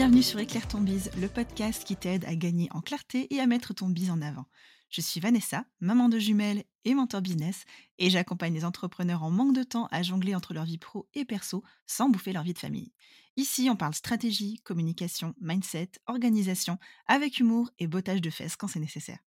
bienvenue sur Éclaire ton bise, le podcast qui t'aide à gagner en clarté et à mettre ton bise en avant. Je suis Vanessa, maman de jumelles et mentor business, et j'accompagne les entrepreneurs en manque de temps à jongler entre leur vie pro et perso sans bouffer leur vie de famille. Ici, on parle stratégie, communication, mindset, organisation, avec humour et bottage de fesses quand c'est nécessaire.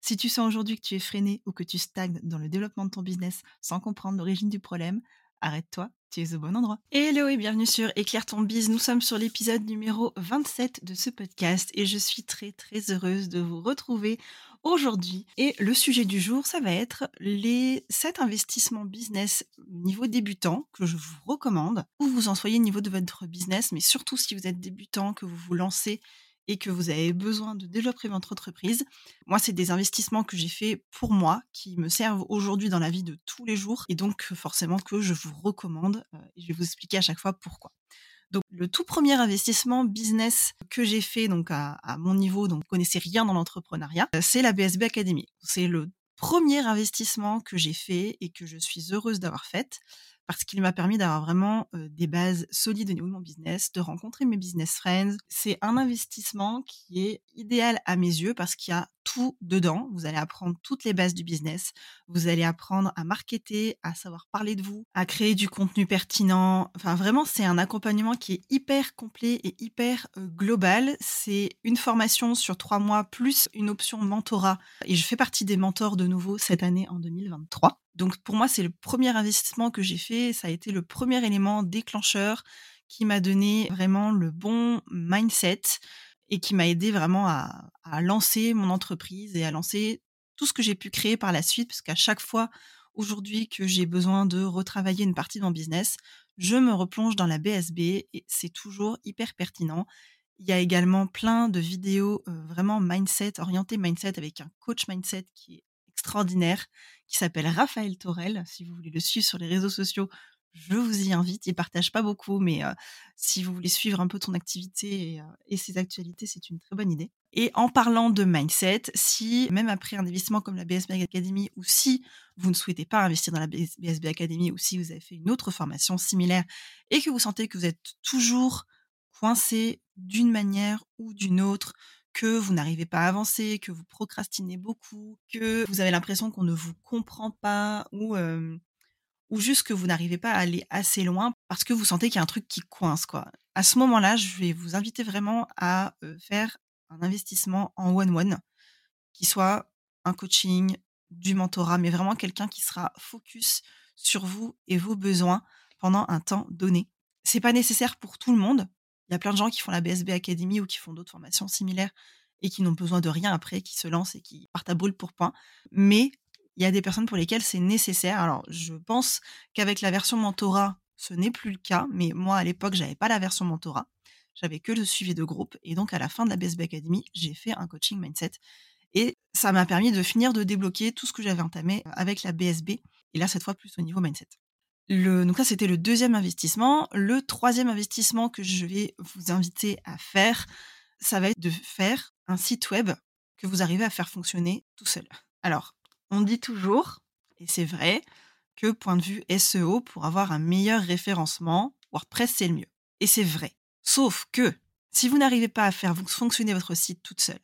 Si tu sens aujourd'hui que tu es freiné ou que tu stagnes dans le développement de ton business sans comprendre l'origine du problème, arrête-toi, tu es au bon endroit. Hello et bienvenue sur Éclaire ton bise. Nous sommes sur l'épisode numéro 27 de ce podcast et je suis très très heureuse de vous retrouver aujourd'hui. Et le sujet du jour, ça va être les 7 investissements business niveau débutant que je vous recommande, où vous en soyez au niveau de votre business, mais surtout si vous êtes débutant, que vous vous lancez et que vous avez besoin de développer votre entreprise. Moi, c'est des investissements que j'ai faits pour moi, qui me servent aujourd'hui dans la vie de tous les jours, et donc forcément que je vous recommande, euh, et je vais vous expliquer à chaque fois pourquoi. Donc, le tout premier investissement business que j'ai fait donc à, mon niveau, donc vous connaissez rien dans l'entrepreneuriat, euh, c'est la BSB Academy. C'est le premier investissement que j'ai fait et que je suis heureuse d'avoir fait parce qu'il m'a permis d'avoir vraiment des bases solides au niveau de mon business, de rencontrer mes business friends. C'est un investissement qui est idéal à mes yeux parce qu'il y a tout dedans. Vous allez apprendre toutes les bases du business. Vous allez apprendre à marketer, à savoir parler de vous, à créer du contenu pertinent. Enfin, vraiment, c'est un accompagnement qui est hyper complet et hyper global. C'est une formation sur trois mois plus une option mentorat. Et je fais partie des mentors de nouveau cette année en 2023. Donc pour moi, c'est le premier investissement que j'ai fait. Ça a été le premier élément déclencheur qui m'a donné vraiment le bon mindset et qui m'a aidé vraiment à, lancer mon entreprise et à lancer tout ce que j'ai pu créer par la suite, parce qu'à chaque fois aujourd'hui que j'ai besoin de retravailler une partie de mon business, je me replonge dans la BSB et c'est toujours hyper pertinent. Il y a également plein de vidéos euh, vraiment mindset, orientées mindset avec un coach mindset qui est extraordinaire, qui s'appelle Raphaël Torel. Si vous voulez le suivre sur les réseaux sociaux, je vous y invite. Il partage pas beaucoup, mais si vous voulez suivre un peu ton activité et, ses actualités, c'est une très bonne idée. Et en parlant de mindset, si même après un investissement comme la BSB Academy, ou si vous ne souhaitez pas investir dans la BSB Academy, ou si vous avez fait une autre formation similaire et que vous sentez que vous êtes toujours coincé d'une manière ou d'une autre, que vous n'arrivez pas à avancer, que vous procrastinez beaucoup, que vous avez l'impression qu'on ne vous comprend pas ou juste que vous n'arrivez pas à aller assez loin parce que vous sentez qu'il y a un truc qui coince quoi. À ce moment-là, je vais vous inviter vraiment à faire un investissement en one-one qui soit un coaching, du mentorat, mais vraiment quelqu'un qui sera focus sur vous et vos besoins pendant un temps donné. C'est pas nécessaire pour tout le monde. Il y a plein de gens qui font la BSB Academy ou qui font d'autres formations similaires et qui n'ont besoin de rien après, qui se lancent et qui partent à brûle pour point. Mais il y a des personnes pour lesquelles c'est nécessaire. Alors, je pense qu'avec la version mentorat, ce n'est plus le cas, mais moi, à l'époque, j'avais pas la version mentorat. J'avais que le suivi de groupe. Et donc, à la fin de la BSB Academy, j'ai fait un coaching mindset. Et ça m'a permis de finir de débloquer tout ce que j'avais entamé avec la BSB. Et là, cette fois, plus au niveau mindset. Donc ça, c'était le deuxième investissement. Le troisième investissement que je vais vous inviter à faire, ça va être de faire un site web que vous arrivez à faire fonctionner tout seul. Alors, on dit toujours, et c'est vrai, que point de vue SEO, pour avoir un meilleur référencement, WordPress, c'est le mieux. Et c'est vrai. Sauf que si vous n'arrivez pas à faire fonctionner votre site toute seule,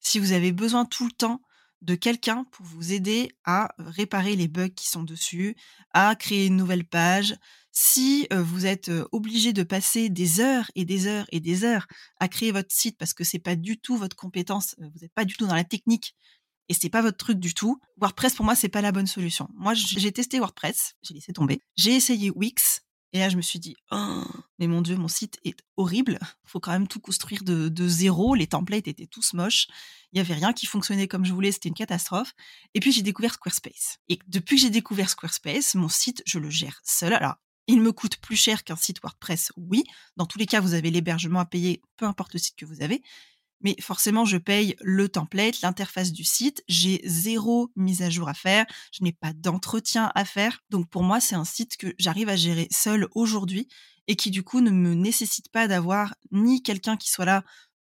si vous avez besoin tout le temps de quelqu'un pour vous aider à réparer les bugs qui sont dessus, à créer une nouvelle page, si vous êtes obligé de passer des heures et des heures et des heures à créer votre site parce que c'est pas du tout votre compétence, vous n'êtes pas du tout dans la technique, et c'est pas votre truc du tout, WordPress pour moi c'est pas la bonne solution. Moi j'ai testé WordPress, j'ai laissé tomber. J'ai essayé Wix et là je me suis dit oh, mais mon dieu mon site est horrible. Faut quand même tout construire de, de zéro. Les templates étaient tous moches. Il y avait rien qui fonctionnait comme je voulais. C'était une catastrophe. Et puis j'ai découvert Squarespace. Et depuis que j'ai découvert Squarespace, mon site je le gère seul. Alors il me coûte plus cher qu'un site WordPress, oui. Dans tous les cas, vous avez l'hébergement à payer, peu importe le site que vous avez mais forcément, je paye le template, l'interface du site. J'ai zéro mise à jour à faire. Je n'ai pas d'entretien à faire. Donc, pour moi, c'est un site que j'arrive à gérer seul aujourd'hui et qui, du coup, ne me nécessite pas d'avoir ni quelqu'un qui soit là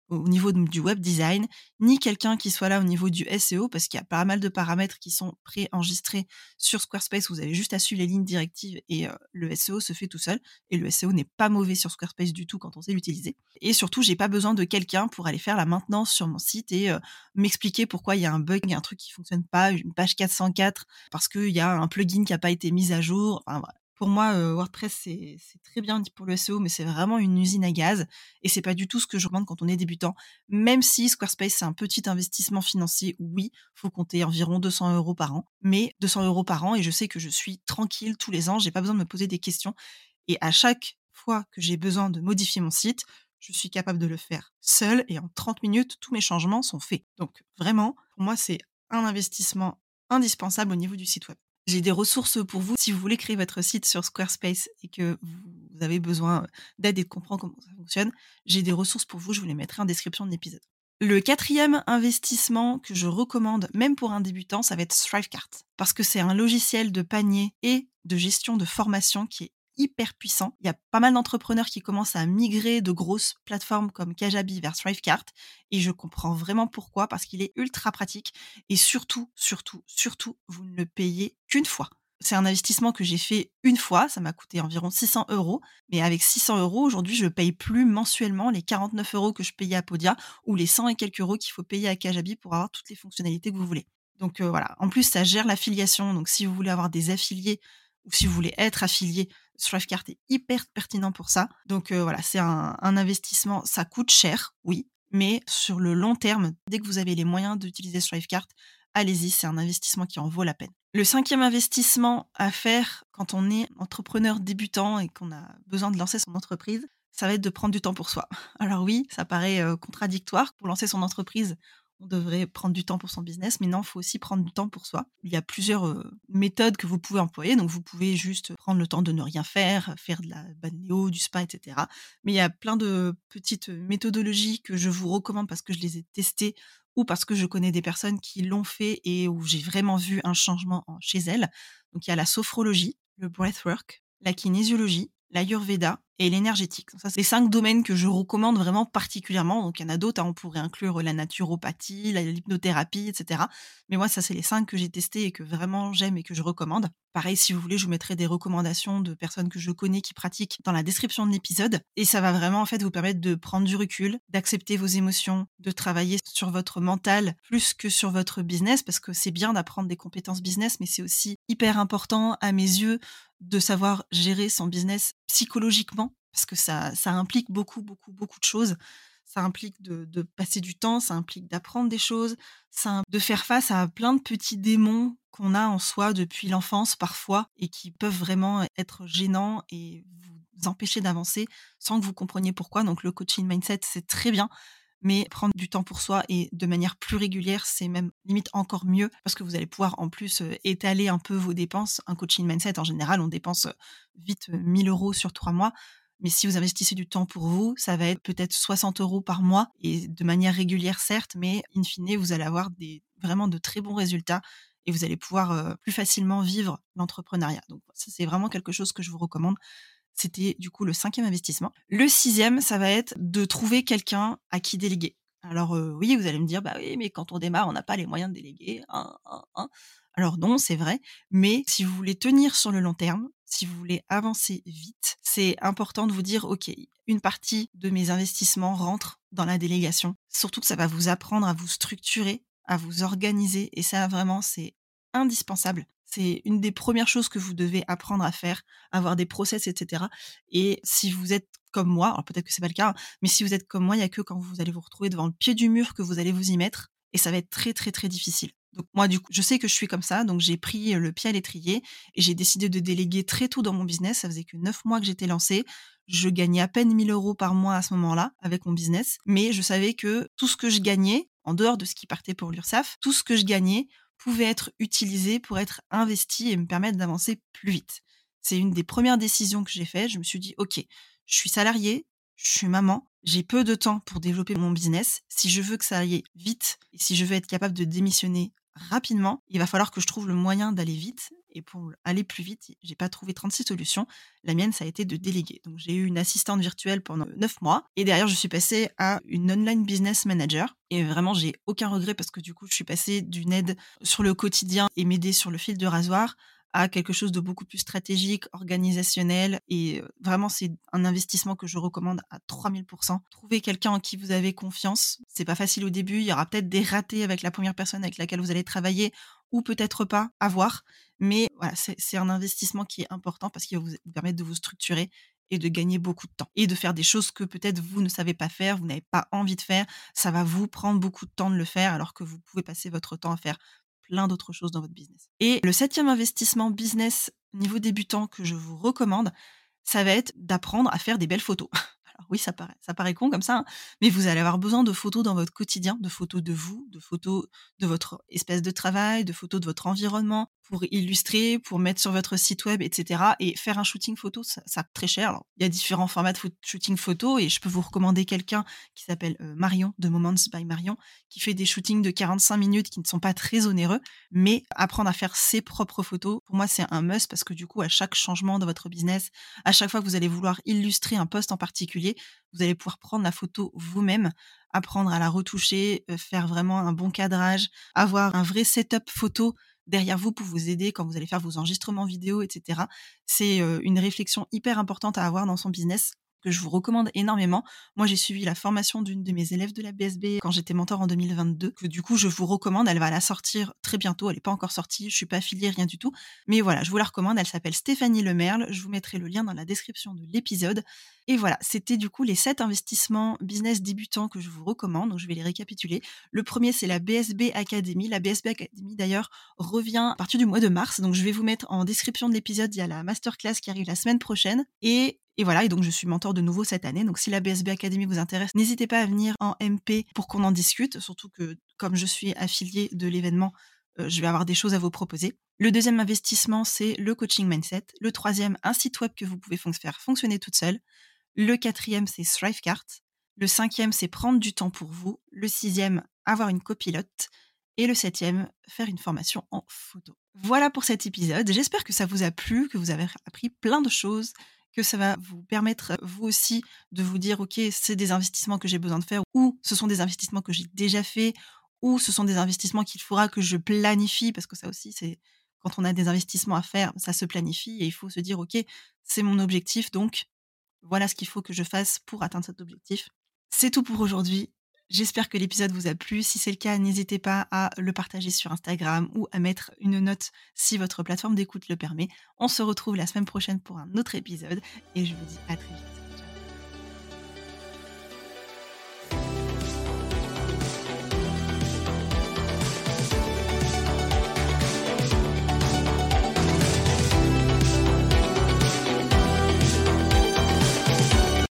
au niveau du web design, ni quelqu'un qui soit là au niveau du SEO, parce qu'il y a pas mal de paramètres qui sont pré-enregistrés sur Squarespace. Vous avez juste à suivre les lignes directives et le SEO se fait tout seul. Et le SEO n'est pas mauvais sur Squarespace du tout quand on sait l'utiliser. Et surtout, j'ai pas besoin de quelqu'un pour aller faire la maintenance sur mon site et m'expliquer pourquoi il y a un bug, un truc qui fonctionne pas, une page 404, parce qu'il y a un plugin qui a pas été mis à jour. Enfin, pour moi, WordPress, c'est très bien pour le SEO, mais c'est vraiment une usine à gaz. Et c'est pas du tout ce que je recommande quand on est débutant. Même si Squarespace, c'est un petit investissement financier, oui, faut compter environ 200 euros par an. Mais 200 euros par an, et je sais que je suis tranquille tous les ans, j'ai pas besoin de me poser des questions. Et à chaque fois que j'ai besoin de modifier mon site, je suis capable de le faire seul et en 30 minutes, tous mes changements sont faits. Donc vraiment, pour moi, c'est un investissement indispensable au niveau du site web. J'ai des ressources pour vous si vous voulez créer votre site sur Squarespace et que vous avez besoin d'aide et de comprendre comment ça fonctionne. J'ai des ressources pour vous, je vous les mettrai en description de l'épisode. Le quatrième investissement que je recommande, même pour un débutant, ça va être Thrivecart. Parce que c'est un logiciel de panier et de gestion de formation qui est hyper puissant. Il y a pas mal d'entrepreneurs qui commencent à migrer de grosses plateformes comme Kajabi vers Thrivecart et je comprends vraiment pourquoi parce qu'il est ultra pratique et surtout, surtout, surtout, vous ne le payez qu'une fois. C'est un investissement que j'ai fait une fois, ça m'a coûté environ 600 euros, mais avec 600 euros, aujourd'hui, je ne paye plus mensuellement les 49 euros que je payais à Podia ou les 100 et quelques euros qu'il faut payer à Kajabi pour avoir toutes les fonctionnalités que vous voulez. Donc euh, voilà, en plus, ça gère l'affiliation, donc si vous voulez avoir des affiliés ou si vous voulez être affilié, Thrivecart est hyper pertinent pour ça. Donc euh, voilà, c'est un, investissement, ça coûte cher, oui, mais sur le long terme, dès que vous avez les moyens d'utiliser Thrivecart, allez-y, c'est un investissement qui en vaut la peine. Le cinquième investissement à faire quand on est entrepreneur débutant et qu'on a besoin de lancer son entreprise, ça va être de prendre du temps pour soi. Alors oui, ça paraît euh, contradictoire. Pour lancer son entreprise, on devrait prendre du temps pour son business, mais non, il faut aussi prendre du temps pour soi. Il y a plusieurs euh, méthodes que vous pouvez employer, donc vous pouvez juste prendre le temps de ne rien faire, faire de la balnéo, du spa, etc. Mais il y a plein de petites méthodologies que je vous recommande parce que je les ai testées ou parce que je connais des personnes qui l'ont fait et où j'ai vraiment vu un changement chez elles. Donc il y a la sophrologie, le breathwork, la kinésiologie, l'ayurveda et l'énergétique. Ça, c'est les cinq domaines que je recommande vraiment particulièrement. Donc, il y en a d'autres. Hein. on pourrait inclure la naturopathie, l'hypnothérapie, etc. Mais moi, ça, c'est les cinq que j'ai testés et que vraiment j'aime et que je recommande. Pareil, si vous voulez, je vous mettrai des recommandations de personnes que je connais qui pratiquent dans la description de l'épisode. Et ça va vraiment, en fait, vous permettre de prendre du recul, d'accepter vos émotions, de travailler sur votre mental plus que sur votre business parce que c'est bien d'apprendre des compétences business, mais c'est aussi hyper important à mes yeux de savoir gérer son business psychologiquement, parce que ça, implique beaucoup, beaucoup, beaucoup de choses. Ça implique de, passer du temps, ça implique d'apprendre des choses, ça de faire face à plein de petits démons qu'on a en soi depuis l'enfance parfois et qui peuvent vraiment être gênants et vous empêcher d'avancer sans que vous compreniez pourquoi. Donc le coaching mindset, c'est très bien mais prendre du temps pour soi et de manière plus régulière, c'est même limite encore mieux parce que vous allez pouvoir en plus étaler un peu vos dépenses. Un coaching mindset, en général, on dépense vite 1000 euros sur trois mois. Mais si vous investissez du temps pour vous, ça va être peut-être 60 euros par mois et de manière régulière, certes, mais in fine, vous allez avoir des, vraiment de très bons résultats et vous allez pouvoir plus facilement vivre l'entrepreneuriat. Donc, c'est vraiment quelque chose que je vous recommande. C'était du coup le cinquième investissement. Le sixième, ça va être de trouver quelqu'un à qui déléguer. Alors oui, vous allez me dire, bah oui, mais quand on démarre, on n'a pas les moyens de déléguer. Alors non, c'est vrai, mais si vous voulez tenir sur le long terme, si vous voulez avancer vite, c'est important de vous dire, OK, une partie de mes investissements rentre dans la délégation. Surtout que ça va vous apprendre à vous structurer, à vous organiser, et ça vraiment, c'est indispensable. C'est une des premières choses que vous devez apprendre à faire, avoir des process, etc. Et si vous êtes comme moi, alors peut-être que c'est pas le cas, hein, mais si vous êtes comme moi, il y a que quand vous allez vous retrouver devant le pied du mur que vous allez vous y mettre, et ça va être très très très difficile. Donc moi, du coup, je sais que je suis comme ça, donc j'ai pris le pied à l'étrier et j'ai décidé de déléguer très tôt dans mon business. Ça faisait que neuf mois que j'étais lancée. Je gagnais à peine 1000 euros par mois à ce moment-là avec mon business, mais je savais que tout ce que je gagnais, en dehors de ce qui partait pour l'URSSAF, tout ce que je gagnais pouvait être utilisé pour être investi et me permettre d'avancer plus vite. C'est une des premières décisions que j'ai faites. Je me suis dit, OK, je suis salarié, je suis maman, j'ai peu de temps pour développer mon business. Si je veux que ça aille vite et si je veux être capable de démissionner rapidement, il va falloir que je trouve le moyen d'aller vite. Et pour aller plus vite, j'ai pas trouvé 36 solutions. La mienne, ça a été de déléguer. Donc, j'ai eu une assistante virtuelle pendant 9 mois. Et derrière, je suis passée à une online business manager. Et vraiment, j'ai aucun regret parce que du coup, je suis passée d'une aide sur le quotidien et m'aider sur le fil de rasoir à quelque chose de beaucoup plus stratégique, organisationnel. Et vraiment, c'est un investissement que je recommande à 3000%. Trouvez quelqu'un en qui vous avez confiance. C'est pas facile au début. Il y aura peut-être des ratés avec la première personne avec laquelle vous allez travailler ou peut-être pas à voir. Mais voilà, c'est un investissement qui est important parce qu'il va vous permettre de vous structurer et de gagner beaucoup de temps et de faire des choses que peut-être vous ne savez pas faire, vous n'avez pas envie de faire. Ça va vous prendre beaucoup de temps de le faire alors que vous pouvez passer votre temps à faire plein d'autres choses dans votre business. Et le septième investissement business niveau débutant que je vous recommande, ça va être d'apprendre à faire des belles photos. Alors oui, ça paraît, con comme ça, hein, mais vous allez avoir besoin de photos dans votre quotidien, de photos de vous, de photos de votre espèce de travail, de photos de votre environnement, pour illustrer, pour mettre sur votre site web, etc. Et faire un shooting photo, ça, coûte très cher. Il y a différents formats de shooting photo et je peux vous recommander quelqu'un qui s'appelle euh, Marion de Moments by Marion, qui fait des shootings de 45 minutes qui ne sont pas très onéreux, mais apprendre à faire ses propres photos, pour moi, c'est un must parce que du coup, à chaque changement dans votre business, à chaque fois que vous allez vouloir illustrer un poste en particulier, vous allez pouvoir prendre la photo vous-même, apprendre à la retoucher, euh, faire vraiment un bon cadrage, avoir un vrai setup photo derrière vous pour vous aider quand vous allez faire vos enregistrements vidéo, etc. C'est une réflexion hyper importante à avoir dans son business que je vous recommande énormément. Moi, j'ai suivi la formation d'une de mes élèves de la BSB quand j'étais mentor en 2022, que du coup, je vous recommande. Elle va la sortir très bientôt. Elle n'est pas encore sortie. Je suis pas affiliée, rien du tout. Mais voilà, je vous la recommande. Elle s'appelle Stéphanie Lemerle. Je vous mettrai le lien dans la description de l'épisode. Et voilà, c'était du coup les sept investissements business débutants que je vous recommande. Donc, je vais les récapituler. Le premier, c'est la BSB Academy. La BSB Academy, d'ailleurs, revient à partir du mois de mars. Donc, je vais vous mettre en description de l'épisode, il y a la masterclass qui arrive la semaine prochaine. Et et voilà, et donc je suis mentor de nouveau cette année. Donc si la BSB Academy vous intéresse, n'hésitez pas à venir en MP pour qu'on en discute, surtout que comme je suis affiliée de l'événement, euh, je vais avoir des choses à vous proposer. Le deuxième investissement, c'est le coaching mindset. Le troisième, un site web que vous pouvez faire fonctionner toute seule. Le quatrième, c'est Thrivecart. Le cinquième, c'est prendre du temps pour vous. Le sixième, avoir une copilote. Et le septième, faire une formation en photo. Voilà pour cet épisode. J'espère que ça vous a plu, que vous avez appris plein de choses, que ça va vous permettre, vous aussi, de vous dire, OK, c'est des investissements que j'ai besoin de faire, ou ce sont des investissements que j'ai déjà fait, ou ce sont des investissements qu'il faudra que je planifie, parce que ça aussi, c'est quand on a des investissements à faire, ça se planifie et il faut se dire, OK, c'est mon objectif, donc voilà ce qu'il faut que je fasse pour atteindre cet objectif. C'est tout pour aujourd'hui. J'espère que l'épisode vous a plu. Si c'est le cas, n'hésitez pas à le partager sur Instagram ou à mettre une note si votre plateforme d'écoute le permet. On se retrouve la semaine prochaine pour un autre épisode et je vous dis à très vite.